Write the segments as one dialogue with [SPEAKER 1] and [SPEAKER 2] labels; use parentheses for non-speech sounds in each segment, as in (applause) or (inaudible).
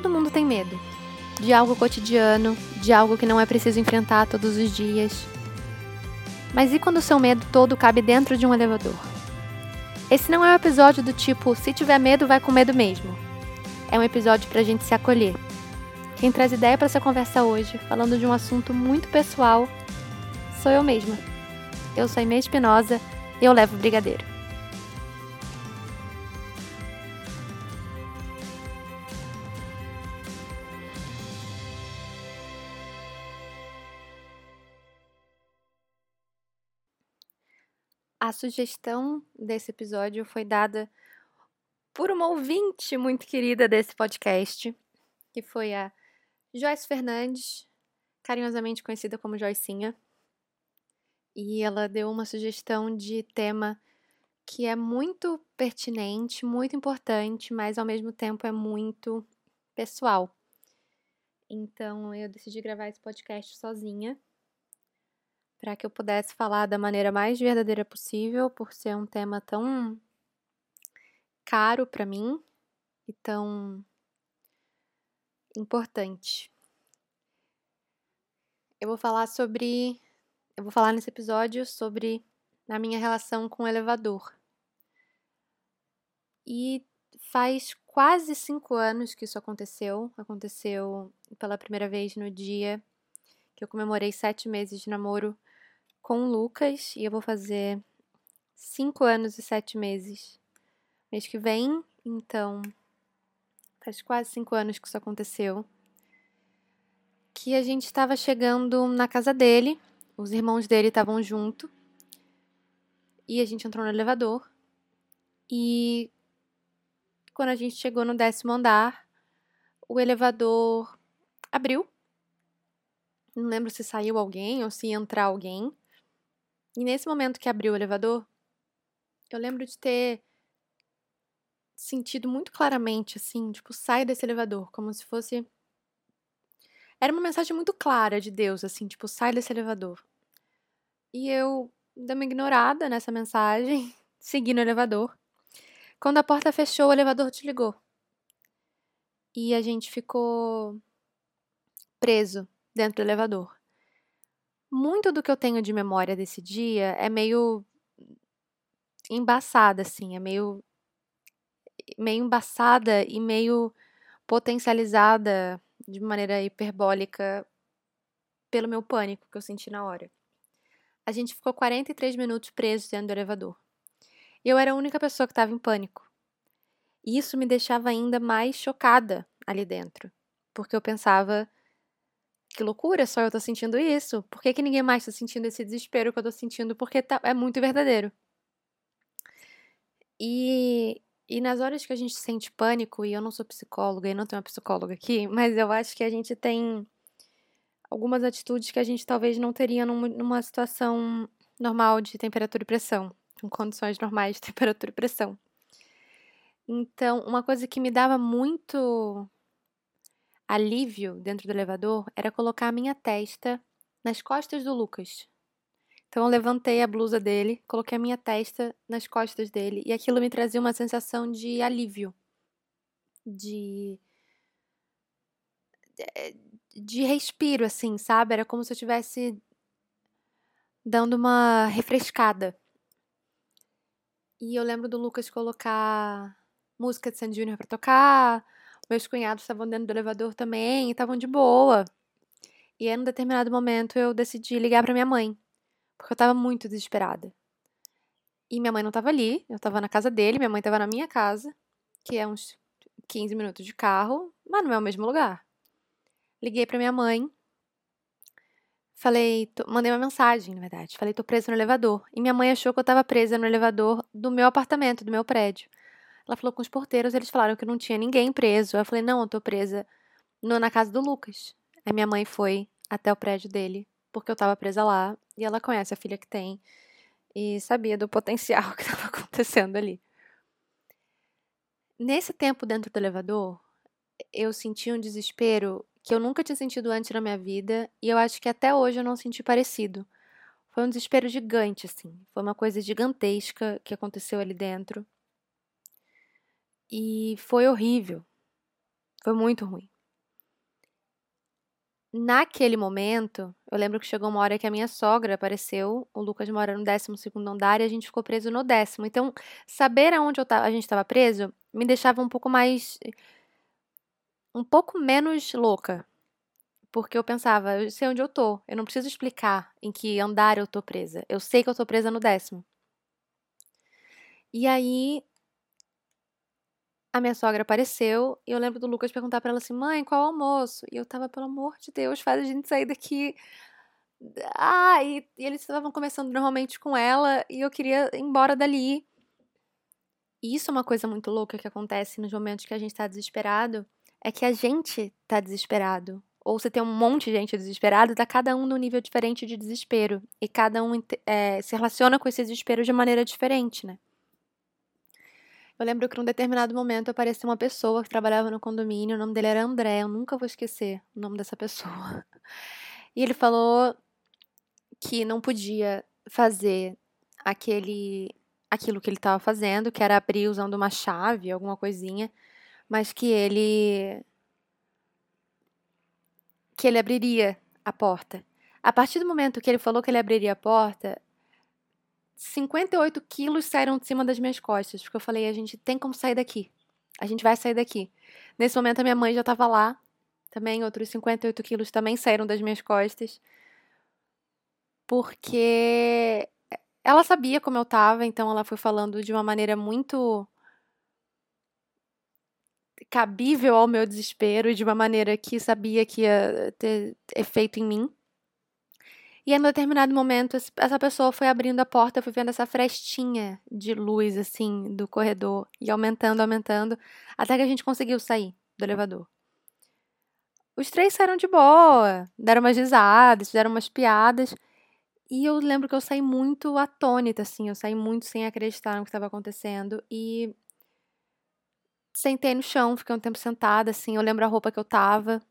[SPEAKER 1] todo mundo tem medo. De algo cotidiano, de algo que não é preciso enfrentar todos os dias. Mas e quando o seu medo todo cabe dentro de um elevador? Esse não é um episódio do tipo, se tiver medo, vai com medo mesmo. É um episódio pra gente se acolher. Quem traz ideia para essa conversa hoje, falando de um assunto muito pessoal, sou eu mesma. Eu sou a Inês Espinosa e eu levo o brigadeiro. A sugestão desse episódio foi dada por uma ouvinte muito querida desse podcast, que foi a Joyce Fernandes, carinhosamente conhecida como Joycinha. E ela deu uma sugestão de tema que é muito pertinente, muito importante, mas ao mesmo tempo é muito pessoal. Então eu decidi gravar esse podcast sozinha para que eu pudesse falar da maneira mais verdadeira possível, por ser um tema tão caro para mim e tão importante. Eu vou falar sobre. Eu vou falar nesse episódio sobre a minha relação com o elevador. E faz quase cinco anos que isso aconteceu. Aconteceu pela primeira vez no dia que eu comemorei sete meses de namoro com o Lucas e eu vou fazer cinco anos e sete meses mês que vem, então faz quase cinco anos que isso aconteceu. Que a gente estava chegando na casa dele, os irmãos dele estavam junto e a gente entrou no elevador e quando a gente chegou no décimo andar, o elevador abriu. Não lembro se saiu alguém ou se ia entrar alguém. E nesse momento que abriu o elevador, eu lembro de ter sentido muito claramente, assim, tipo, sai desse elevador, como se fosse. Era uma mensagem muito clara de Deus, assim, tipo, sai desse elevador. E eu dei uma ignorada nessa mensagem, (laughs) segui no elevador. Quando a porta fechou, o elevador desligou. E a gente ficou preso dentro do elevador muito do que eu tenho de memória desse dia é meio embaçada, assim, é meio meio embaçada e meio potencializada de maneira hiperbólica pelo meu pânico que eu senti na hora. A gente ficou 43 minutos preso dentro do elevador. Eu era a única pessoa que estava em pânico. E isso me deixava ainda mais chocada ali dentro, porque eu pensava que loucura, só eu tô sentindo isso. Por que, que ninguém mais tá sentindo esse desespero que eu tô sentindo? Porque tá, é muito verdadeiro. E, e nas horas que a gente sente pânico, e eu não sou psicóloga e não tenho uma psicóloga aqui, mas eu acho que a gente tem algumas atitudes que a gente talvez não teria num, numa situação normal de temperatura e pressão, com condições normais de (laughs) temperatura e pressão. Então, uma coisa que me dava muito alívio dentro do elevador era colocar a minha testa nas costas do Lucas. Então eu levantei a blusa dele, coloquei a minha testa nas costas dele e aquilo me trazia uma sensação de alívio, de de respiro assim, sabe? Era como se eu estivesse dando uma refrescada. E eu lembro do Lucas colocar música de Sandy Junior para tocar, meus cunhados estavam dentro do elevador também estavam de boa. E em um determinado momento eu decidi ligar para minha mãe, porque eu estava muito desesperada. E minha mãe não estava ali, eu estava na casa dele, minha mãe estava na minha casa, que é uns 15 minutos de carro, mas não é o mesmo lugar. Liguei para minha mãe, falei, tô, mandei uma mensagem, na verdade, falei, tô presa no elevador. E minha mãe achou que eu estava presa no elevador do meu apartamento, do meu prédio. Ela falou com os porteiros, eles falaram que não tinha ninguém preso. Eu falei, não, eu tô presa no, na casa do Lucas. Aí minha mãe foi até o prédio dele, porque eu tava presa lá, e ela conhece a filha que tem, e sabia do potencial (laughs) que estava acontecendo ali. Nesse tempo dentro do elevador, eu senti um desespero que eu nunca tinha sentido antes na minha vida, e eu acho que até hoje eu não senti parecido. Foi um desespero gigante, assim. Foi uma coisa gigantesca que aconteceu ali dentro. E foi horrível. Foi muito ruim. Naquele momento, eu lembro que chegou uma hora que a minha sogra apareceu, o Lucas mora no 12 andar e a gente ficou preso no décimo. Então, saber aonde eu tava, a gente estava preso me deixava um pouco mais. um pouco menos louca. Porque eu pensava, eu sei onde eu tô, eu não preciso explicar em que andar eu tô presa. Eu sei que eu tô presa no décimo. E aí, a minha sogra apareceu e eu lembro do Lucas perguntar para ela assim: mãe, qual é o almoço? E eu tava, pelo amor de Deus, faz a gente sair daqui. Ah, e, e eles estavam conversando normalmente com ela e eu queria ir embora dali. E isso é uma coisa muito louca que acontece nos momentos que a gente tá desesperado: é que a gente tá desesperado. Ou você tem um monte de gente desesperada, tá cada um num nível diferente de desespero. E cada um é, se relaciona com esse desespero de maneira diferente, né? Eu lembro que num determinado momento apareceu uma pessoa que trabalhava no condomínio, o nome dele era André, eu nunca vou esquecer o nome dessa pessoa. E ele falou que não podia fazer aquele aquilo que ele estava fazendo, que era abrir usando uma chave, alguma coisinha, mas que ele que ele abriria a porta. A partir do momento que ele falou que ele abriria a porta, 58 quilos saíram de cima das minhas costas, porque eu falei, a gente tem como sair daqui. A gente vai sair daqui. Nesse momento, a minha mãe já estava lá. Também, outros 58 quilos também saíram das minhas costas. Porque ela sabia como eu estava, então ela foi falando de uma maneira muito cabível ao meu desespero e de uma maneira que sabia que ia ter efeito em mim. E em um determinado momento, essa pessoa foi abrindo a porta, foi vendo essa frestinha de luz, assim, do corredor, e aumentando, aumentando, até que a gente conseguiu sair do elevador. Os três saíram de boa, deram umas risadas, fizeram umas piadas, e eu lembro que eu saí muito atônita, assim, eu saí muito sem acreditar no que estava acontecendo, e sentei no chão, fiquei um tempo sentada, assim, eu lembro a roupa que eu tava,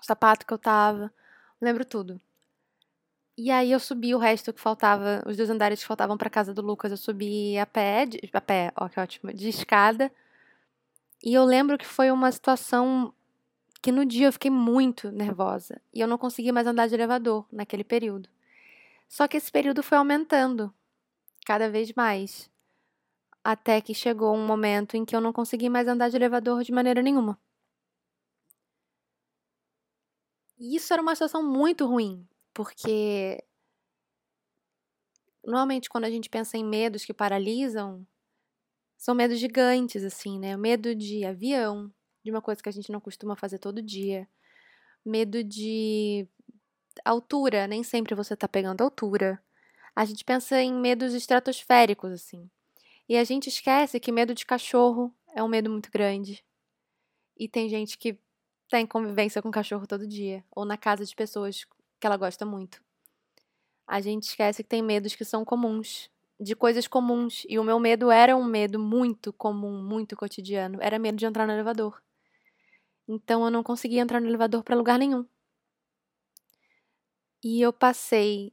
[SPEAKER 1] o sapato que eu tava, lembro tudo. E aí eu subi o resto que faltava, os dois andares que faltavam para casa do Lucas, eu subi a pé, de, a pé, ó que ótimo, de escada. E eu lembro que foi uma situação que no dia eu fiquei muito nervosa e eu não conseguia mais andar de elevador naquele período. Só que esse período foi aumentando cada vez mais, até que chegou um momento em que eu não consegui mais andar de elevador de maneira nenhuma. E isso era uma situação muito ruim, porque normalmente quando a gente pensa em medos que paralisam, são medos gigantes, assim, né? Medo de avião, de uma coisa que a gente não costuma fazer todo dia. Medo de altura, nem sempre você tá pegando altura. A gente pensa em medos estratosféricos, assim. E a gente esquece que medo de cachorro é um medo muito grande. E tem gente que tá em convivência com cachorro todo dia, ou na casa de pessoas que ela gosta muito. A gente esquece que tem medos que são comuns, de coisas comuns. E o meu medo era um medo muito comum, muito cotidiano. Era medo de entrar no elevador. Então eu não conseguia entrar no elevador para lugar nenhum. E eu passei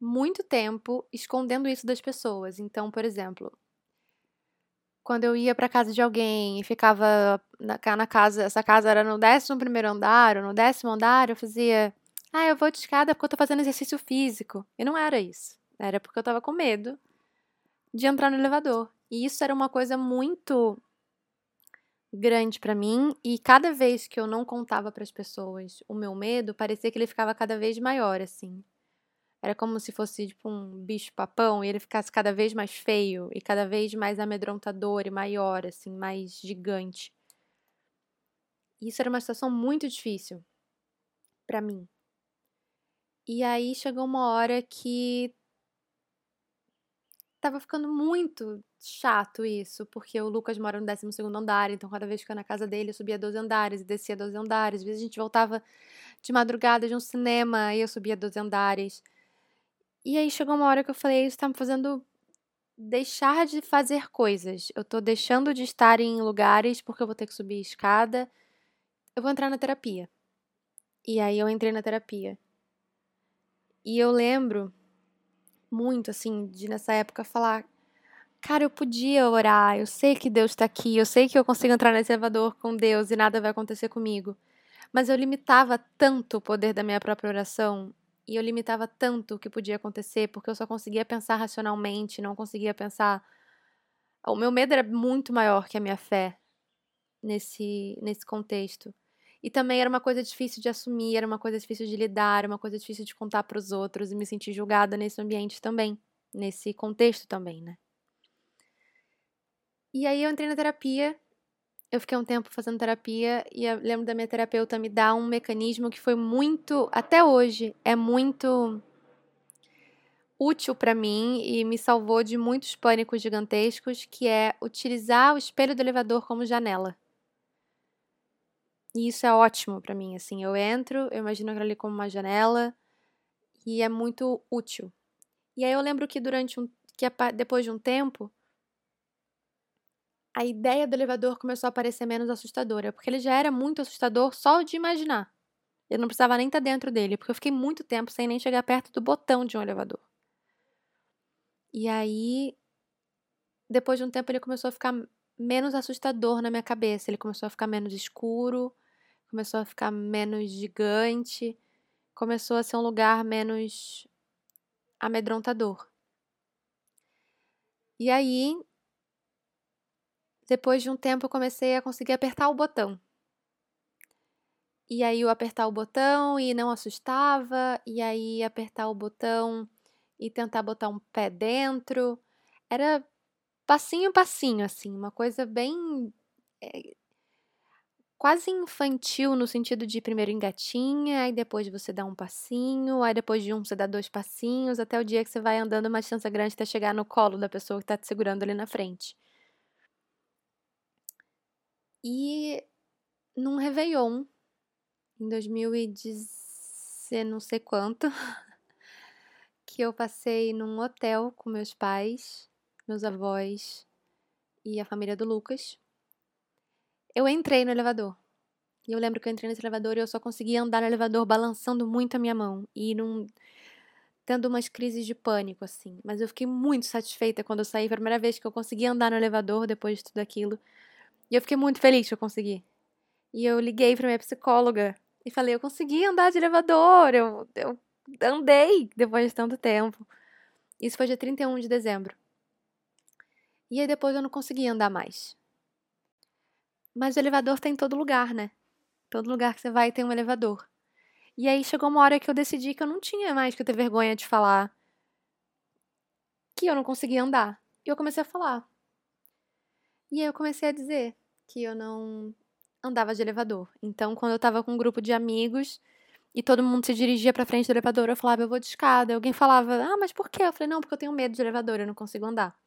[SPEAKER 1] muito tempo escondendo isso das pessoas. Então, por exemplo, quando eu ia para casa de alguém e ficava na, na, casa, essa casa era no décimo primeiro andar ou no décimo andar, eu fazia ah, eu vou de escada porque eu tô fazendo exercício físico. E não era isso. Era porque eu tava com medo de entrar no elevador. E isso era uma coisa muito grande para mim e cada vez que eu não contava para as pessoas o meu medo, parecia que ele ficava cada vez maior assim. Era como se fosse tipo um bicho papão e ele ficasse cada vez mais feio e cada vez mais amedrontador e maior assim, mais gigante. Isso era uma situação muito difícil para mim. E aí chegou uma hora que tava ficando muito chato isso, porque o Lucas mora no 12 andar, então cada vez que eu ia na casa dele, eu subia 12 andares e descia 12 andares. Às vezes a gente voltava de madrugada de um cinema e eu subia 12 andares. E aí chegou uma hora que eu falei, isso tá me fazendo deixar de fazer coisas. Eu tô deixando de estar em lugares porque eu vou ter que subir escada. Eu vou entrar na terapia. E aí eu entrei na terapia. E eu lembro muito, assim, de nessa época falar: cara, eu podia orar, eu sei que Deus está aqui, eu sei que eu consigo entrar nesse elevador com Deus e nada vai acontecer comigo. Mas eu limitava tanto o poder da minha própria oração e eu limitava tanto o que podia acontecer porque eu só conseguia pensar racionalmente, não conseguia pensar. O meu medo era muito maior que a minha fé nesse, nesse contexto. E também era uma coisa difícil de assumir, era uma coisa difícil de lidar, era uma coisa difícil de contar para os outros e me sentir julgada nesse ambiente também, nesse contexto também, né? E aí eu entrei na terapia, eu fiquei um tempo fazendo terapia e eu lembro da minha terapeuta me dar um mecanismo que foi muito, até hoje, é muito útil para mim e me salvou de muitos pânicos gigantescos, que é utilizar o espelho do elevador como janela. E isso é ótimo para mim, assim, eu entro, eu imagino aquilo ali como uma janela e é muito útil. E aí eu lembro que durante um que depois de um tempo a ideia do elevador começou a parecer menos assustadora, porque ele já era muito assustador só de imaginar. Eu não precisava nem estar dentro dele, porque eu fiquei muito tempo sem nem chegar perto do botão de um elevador. E aí, depois de um tempo, ele começou a ficar menos assustador na minha cabeça. Ele começou a ficar menos escuro, começou a ficar menos gigante, começou a ser um lugar menos amedrontador. E aí, depois de um tempo, eu comecei a conseguir apertar o botão. E aí, eu apertar o botão e não assustava, e aí, apertar o botão e tentar botar um pé dentro. Era passinho passinho, assim, uma coisa bem. Quase infantil no sentido de primeiro engatinha, aí depois você dá um passinho, aí depois de um você dá dois passinhos, até o dia que você vai andando uma distância grande até chegar no colo da pessoa que está te segurando ali na frente. E num Réveillon, em 2010, não sei quanto, (laughs) que eu passei num hotel com meus pais, meus avós e a família do Lucas. Eu entrei no elevador. E eu lembro que eu entrei nesse elevador e eu só conseguia andar no elevador balançando muito a minha mão e num tendo umas crises de pânico assim. Mas eu fiquei muito satisfeita quando eu saí, foi a primeira vez que eu consegui andar no elevador depois de tudo aquilo. E eu fiquei muito feliz que eu consegui. E eu liguei para minha psicóloga e falei: Eu consegui andar de elevador, eu, eu andei depois de tanto tempo. Isso foi dia 31 de dezembro. E aí depois eu não consegui andar mais. Mas o elevador tem em todo lugar, né? Todo lugar que você vai tem um elevador. E aí chegou uma hora que eu decidi que eu não tinha mais que ter vergonha de falar que eu não conseguia andar. E eu comecei a falar. E aí eu comecei a dizer que eu não andava de elevador. Então, quando eu tava com um grupo de amigos e todo mundo se dirigia pra frente do elevador, eu falava, eu vou de escada. Alguém falava, ah, mas por quê? Eu falei, não, porque eu tenho medo de elevador, eu não consigo andar.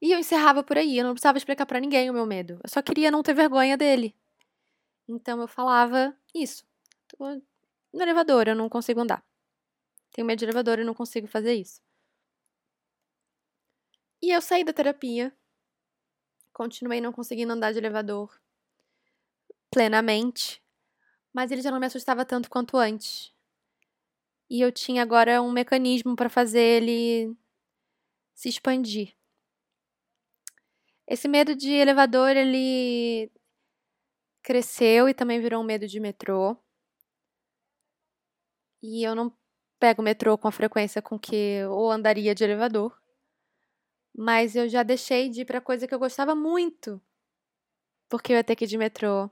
[SPEAKER 1] E eu encerrava por aí, eu não precisava explicar para ninguém o meu medo. Eu só queria não ter vergonha dele. Então eu falava isso. Tô no elevador, eu não consigo andar. Tenho medo de elevador, eu não consigo fazer isso. E eu saí da terapia Continuei não conseguindo andar de elevador plenamente, mas ele já não me assustava tanto quanto antes. E eu tinha agora um mecanismo para fazer ele se expandir. Esse medo de elevador, ele cresceu e também virou um medo de metrô. E eu não pego metrô com a frequência com que eu andaria de elevador. Mas eu já deixei de ir para coisa que eu gostava muito. Porque eu ia ter que ir de metrô.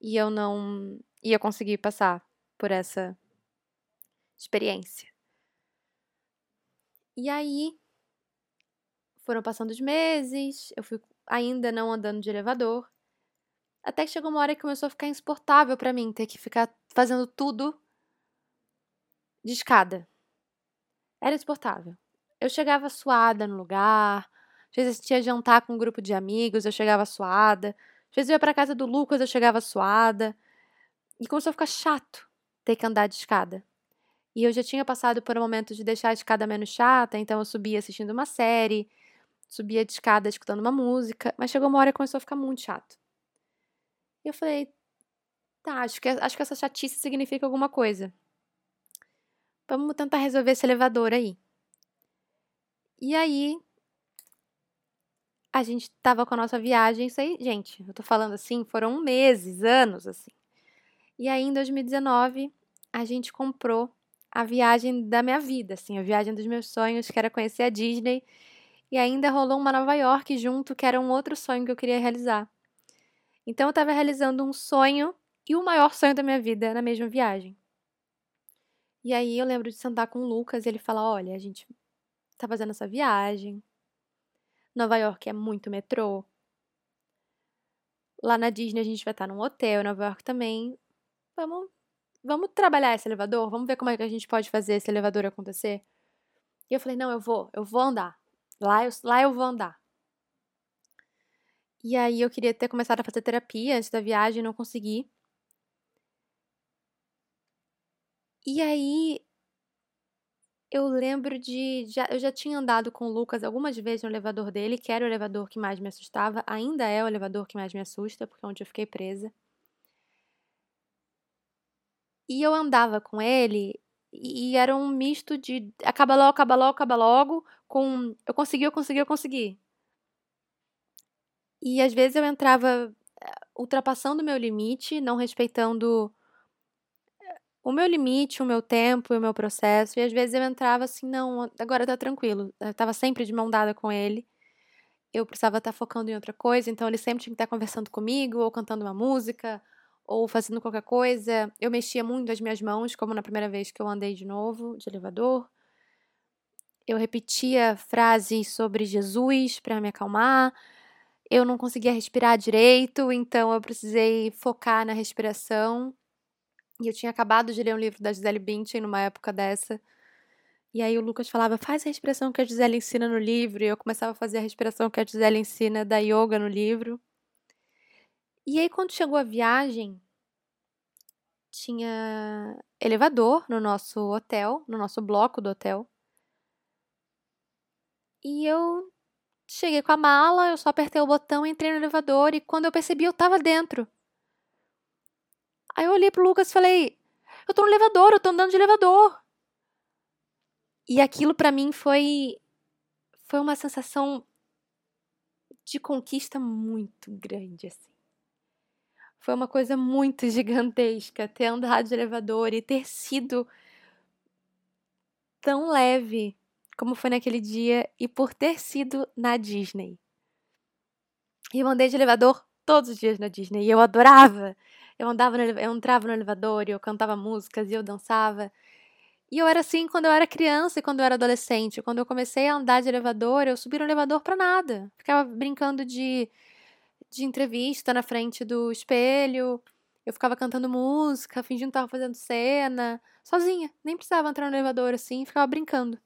[SPEAKER 1] E eu não ia conseguir passar por essa experiência. E aí foram passando os meses, eu fui ainda não andando de elevador. Até que chegou uma hora que começou a ficar insuportável para mim ter que ficar fazendo tudo de escada. Era insuportável. Eu chegava suada no lugar. Às vezes tinha jantar com um grupo de amigos, eu chegava suada. Às vezes eu ia pra casa do Lucas, eu chegava suada. E começou a ficar chato ter que andar de escada. E eu já tinha passado por um momento de deixar a escada menos chata, então eu subia assistindo uma série, subia de escada escutando uma música, mas chegou uma hora que começou a ficar muito chato. E eu falei, tá, acho que, acho que essa chatice significa alguma coisa. Vamos tentar resolver esse elevador aí. E aí a gente tava com a nossa viagem, isso aí, gente, eu tô falando assim, foram meses, anos, assim. E aí, em 2019, a gente comprou a viagem da minha vida, assim, a viagem dos meus sonhos, que era conhecer a Disney. E ainda rolou uma Nova York junto, que era um outro sonho que eu queria realizar. Então eu estava realizando um sonho e o maior sonho da minha vida na mesma viagem. E aí eu lembro de sentar com o Lucas e ele falar: Olha, a gente tá fazendo essa viagem. Nova York é muito metrô. Lá na Disney a gente vai estar num hotel, Nova York também. Vamos, vamos trabalhar esse elevador? Vamos ver como é que a gente pode fazer esse elevador acontecer? E eu falei: Não, eu vou, eu vou andar. Lá eu, lá eu vou andar. E aí eu queria ter começado a fazer terapia antes da viagem, não consegui. E aí eu lembro de. Já, eu já tinha andado com o Lucas algumas vezes no elevador dele, que era o elevador que mais me assustava, ainda é o elevador que mais me assusta, porque é onde eu fiquei presa. E eu andava com ele e era um misto de acaba logo, acaba logo, acaba logo, com eu consegui, eu consegui, eu consegui. E às vezes eu entrava eh, ultrapassando o meu limite, não respeitando eh, o meu limite, o meu tempo e o meu processo. E às vezes eu entrava assim, não, agora tá tranquilo. Eu tava sempre de mão dada com ele. Eu precisava estar focando em outra coisa, então ele sempre tinha que estar conversando comigo, ou cantando uma música, ou fazendo qualquer coisa. Eu mexia muito as minhas mãos, como na primeira vez que eu andei de novo de elevador. Eu repetia frases sobre Jesus para me acalmar. Eu não conseguia respirar direito, então eu precisei focar na respiração. E eu tinha acabado de ler um livro da Gisele Bündchen numa época dessa. E aí o Lucas falava, faz a respiração que a Gisele ensina no livro. E eu começava a fazer a respiração que a Gisele ensina da yoga no livro. E aí, quando chegou a viagem, tinha elevador no nosso hotel, no nosso bloco do hotel. E eu cheguei com a mala, eu só apertei o botão, entrei no elevador e quando eu percebi, eu tava dentro. Aí eu olhei pro Lucas e falei: Eu tô no elevador, eu tô andando de elevador. E aquilo para mim foi foi uma sensação de conquista muito grande assim. Foi uma coisa muito (laughs) gigantesca ter andado de elevador e ter sido tão leve como foi naquele dia e por ter sido na Disney. E eu andei de elevador todos os dias na Disney e eu adorava. Eu andava no, eu entrava no elevador e eu cantava músicas e eu dançava. E eu era assim quando eu era criança e quando eu era adolescente. Quando eu comecei a andar de elevador, eu subi no elevador para nada. Ficava brincando de de entrevista na frente do espelho. Eu ficava cantando música, fingindo que tava fazendo cena, sozinha. Nem precisava entrar no elevador assim, ficava brincando.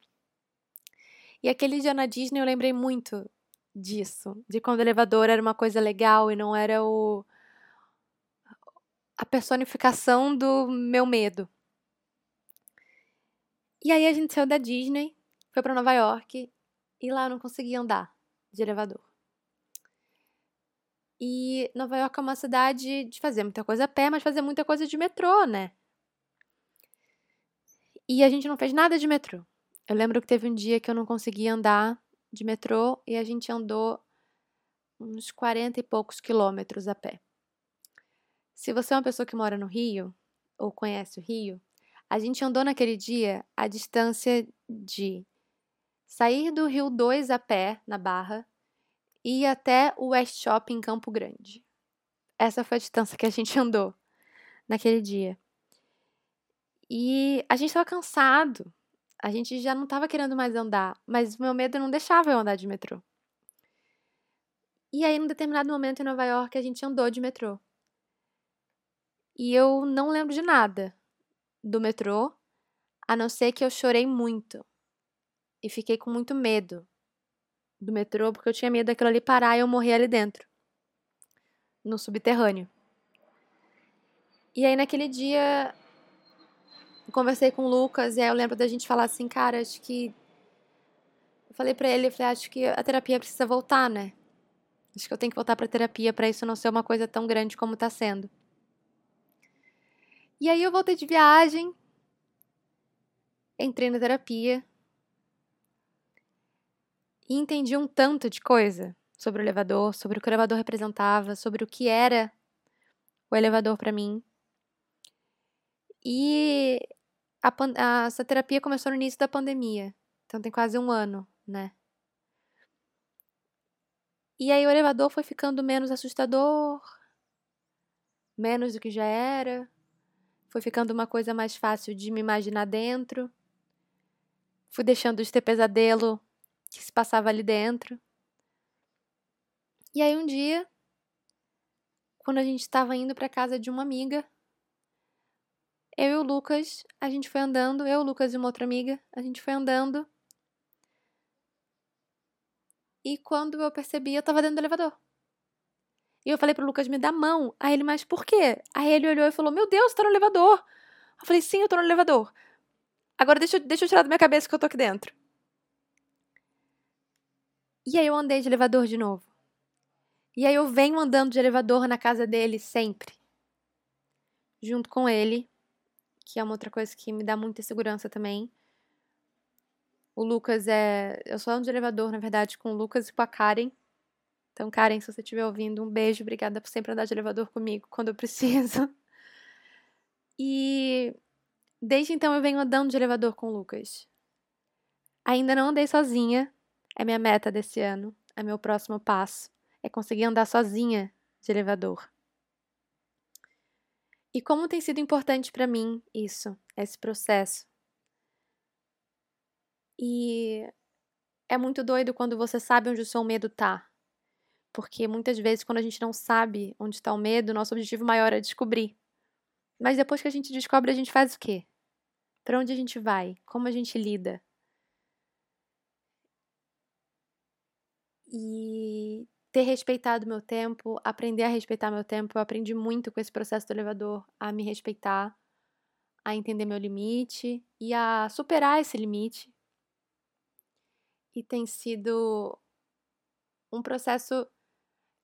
[SPEAKER 1] E aquele dia na Disney eu lembrei muito disso, de quando o elevador era uma coisa legal e não era o a personificação do meu medo. E aí a gente saiu da Disney, foi para Nova York e lá eu não conseguia andar de elevador. E Nova York é uma cidade de fazer muita coisa a pé, mas fazer muita coisa de metrô, né? E a gente não fez nada de metrô. Eu lembro que teve um dia que eu não conseguia andar de metrô e a gente andou uns 40 e poucos quilômetros a pé. Se você é uma pessoa que mora no Rio ou conhece o Rio, a gente andou naquele dia a distância de sair do Rio 2 a pé, na Barra, e ir até o West Shopping em Campo Grande. Essa foi a distância que a gente andou naquele dia. E a gente estava cansado. A gente já não estava querendo mais andar, mas meu medo não deixava eu andar de metrô. E aí, num determinado momento em Nova York, a gente andou de metrô. E eu não lembro de nada do metrô, a não ser que eu chorei muito e fiquei com muito medo do metrô, porque eu tinha medo daquilo ali parar e eu morrer ali dentro, no subterrâneo. E aí naquele dia conversei com o Lucas e aí eu lembro da gente falar assim, cara, acho que eu falei para ele, falei, acho que a terapia precisa voltar, né? Acho que eu tenho que voltar para terapia para isso não ser uma coisa tão grande como tá sendo. E aí eu voltei de viagem, entrei na terapia, e entendi um tanto de coisa sobre o elevador, sobre o que o elevador representava, sobre o que era o elevador para mim. E a, a, essa terapia começou no início da pandemia, então tem quase um ano, né? E aí o elevador foi ficando menos assustador, menos do que já era, foi ficando uma coisa mais fácil de me imaginar dentro. Fui deixando de ter pesadelo que se passava ali dentro. E aí um dia, quando a gente estava indo para casa de uma amiga, eu e o Lucas, a gente foi andando, eu, o Lucas e uma outra amiga, a gente foi andando. E quando eu percebi, eu tava dentro do elevador. E eu falei pro Lucas, me a mão. Aí ele, mas por quê? Aí ele olhou e falou, meu Deus, tá no elevador. Eu falei, sim, eu tô no elevador. Agora deixa, deixa eu tirar da minha cabeça que eu tô aqui dentro. E aí eu andei de elevador de novo. E aí eu venho andando de elevador na casa dele sempre. Junto com ele, que é uma outra coisa que me dá muita segurança também. O Lucas é. Eu só ando de elevador, na verdade, com o Lucas e com a Karen. Então, Karen, se você estiver ouvindo, um beijo. Obrigada por sempre andar de elevador comigo quando eu preciso. (laughs) E desde então eu venho andando de elevador com o Lucas. Ainda não andei sozinha. É minha meta desse ano. É meu próximo passo. É conseguir andar sozinha de elevador. E como tem sido importante para mim isso, esse processo. E é muito doido quando você sabe onde o seu medo tá. Porque muitas vezes, quando a gente não sabe onde está o medo, nosso objetivo maior é descobrir. Mas depois que a gente descobre, a gente faz o quê? Para onde a gente vai? Como a gente lida? E ter respeitado meu tempo, aprender a respeitar meu tempo. Eu aprendi muito com esse processo do elevador a me respeitar, a entender meu limite e a superar esse limite. E tem sido um processo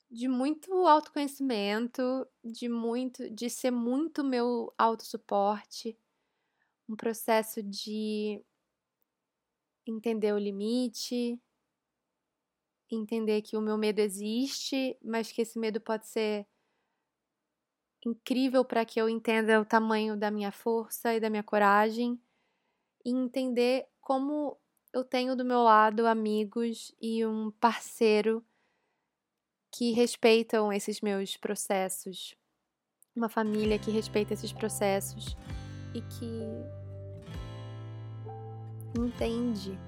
[SPEAKER 1] de muito autoconhecimento, de muito de ser muito meu autossuporte, um processo de entender o limite, entender que o meu medo existe, mas que esse medo pode ser incrível para que eu entenda o tamanho da minha força e da minha coragem e entender como eu tenho do meu lado amigos e um parceiro que respeitam esses meus processos, uma família que respeita esses processos e que entende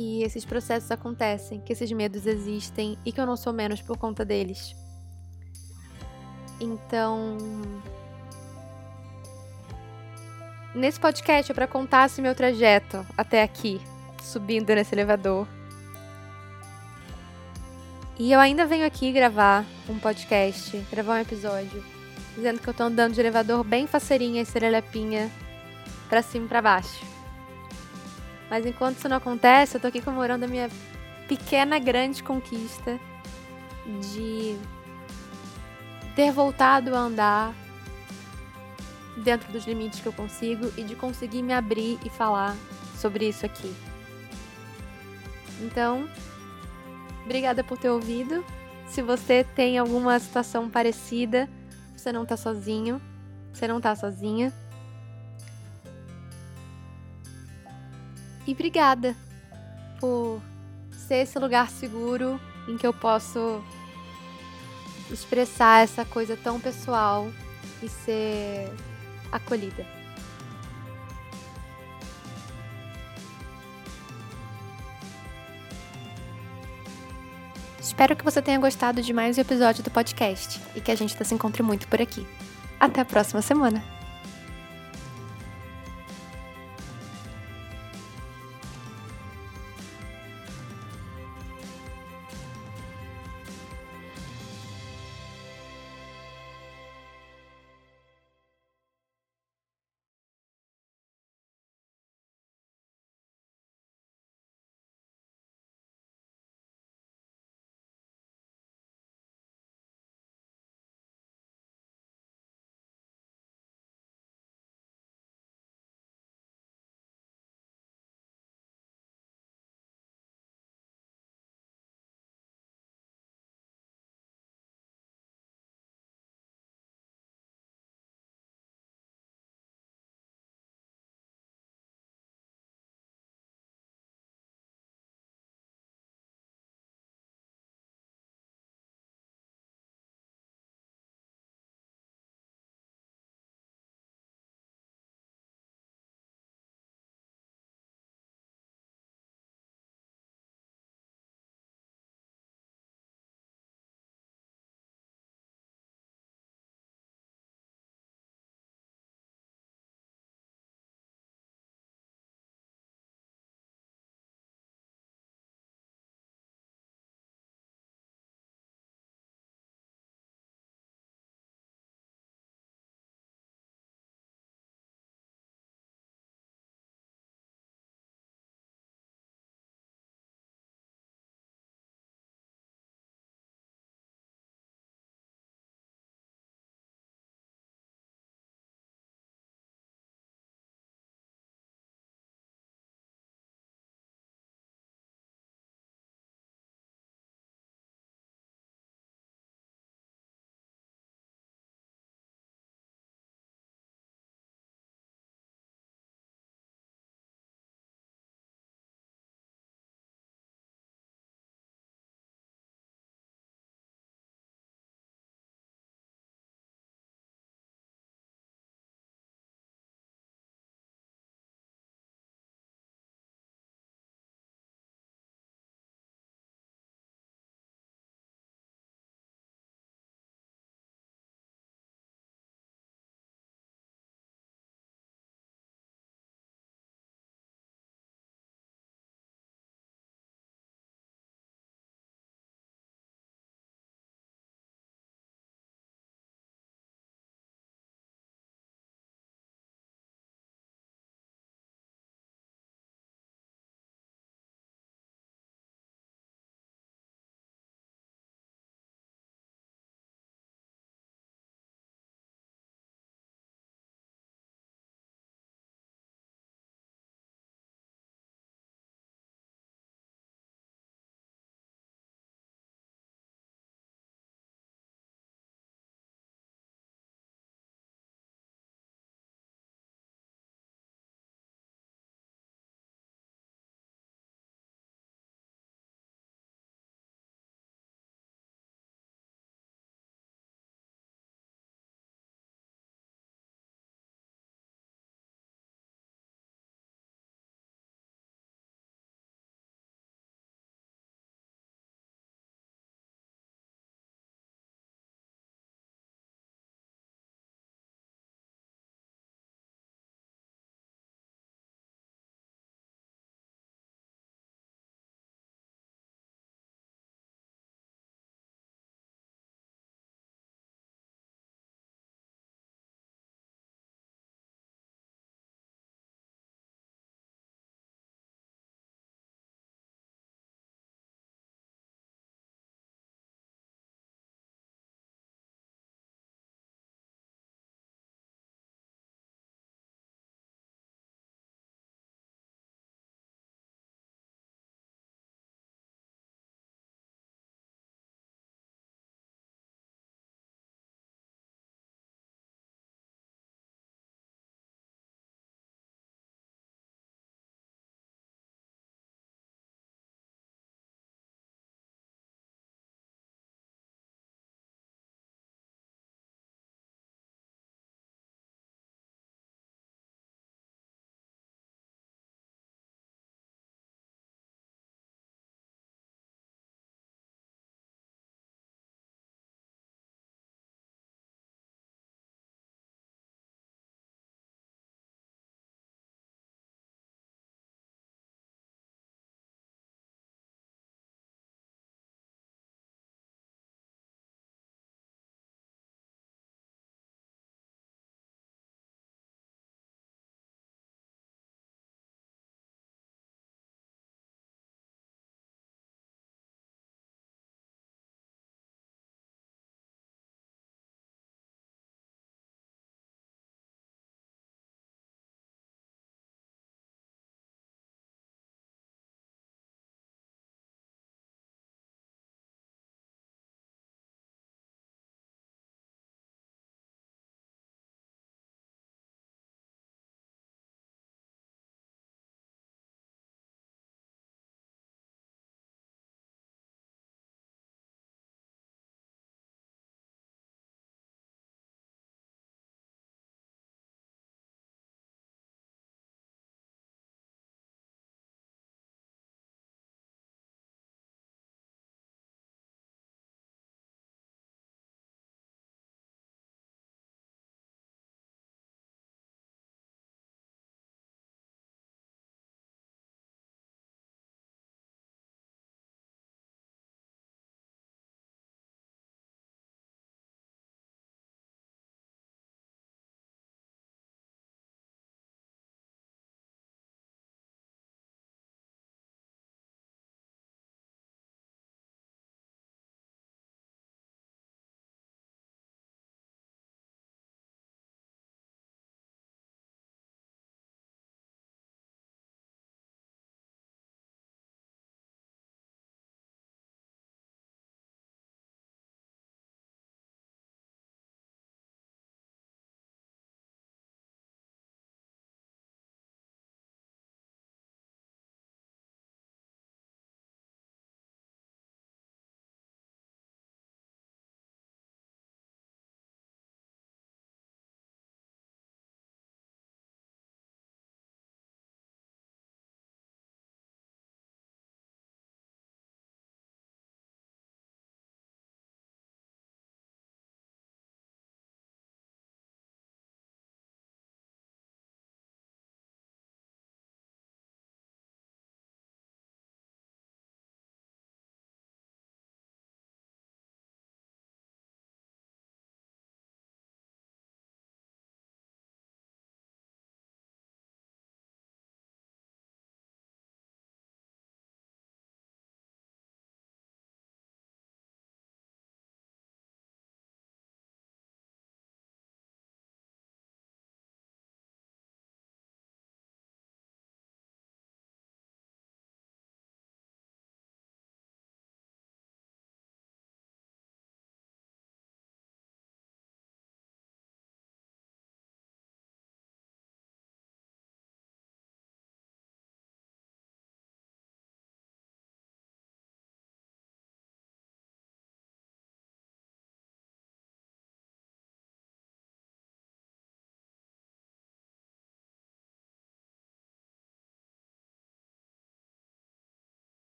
[SPEAKER 1] que esses processos acontecem, que esses medos existem e que eu não sou menos por conta deles. Então, nesse podcast é para contar esse meu trajeto até aqui, subindo nesse elevador. E eu ainda venho aqui gravar um podcast, gravar um episódio, dizendo que eu tô andando de elevador bem faceirinha e serelepinha pra cima e pra baixo. Mas enquanto isso não acontece, eu tô aqui comemorando a minha pequena grande conquista de ter voltado a andar dentro dos limites que eu consigo e de conseguir me abrir e falar sobre isso aqui. Então, obrigada por ter ouvido. Se você tem alguma situação parecida, você não tá sozinho, você não tá sozinha. E obrigada por ser esse lugar seguro em que eu posso expressar essa coisa tão pessoal e ser acolhida. Espero que você tenha gostado de mais um episódio do podcast e que a gente se encontre muito por aqui. Até a próxima semana!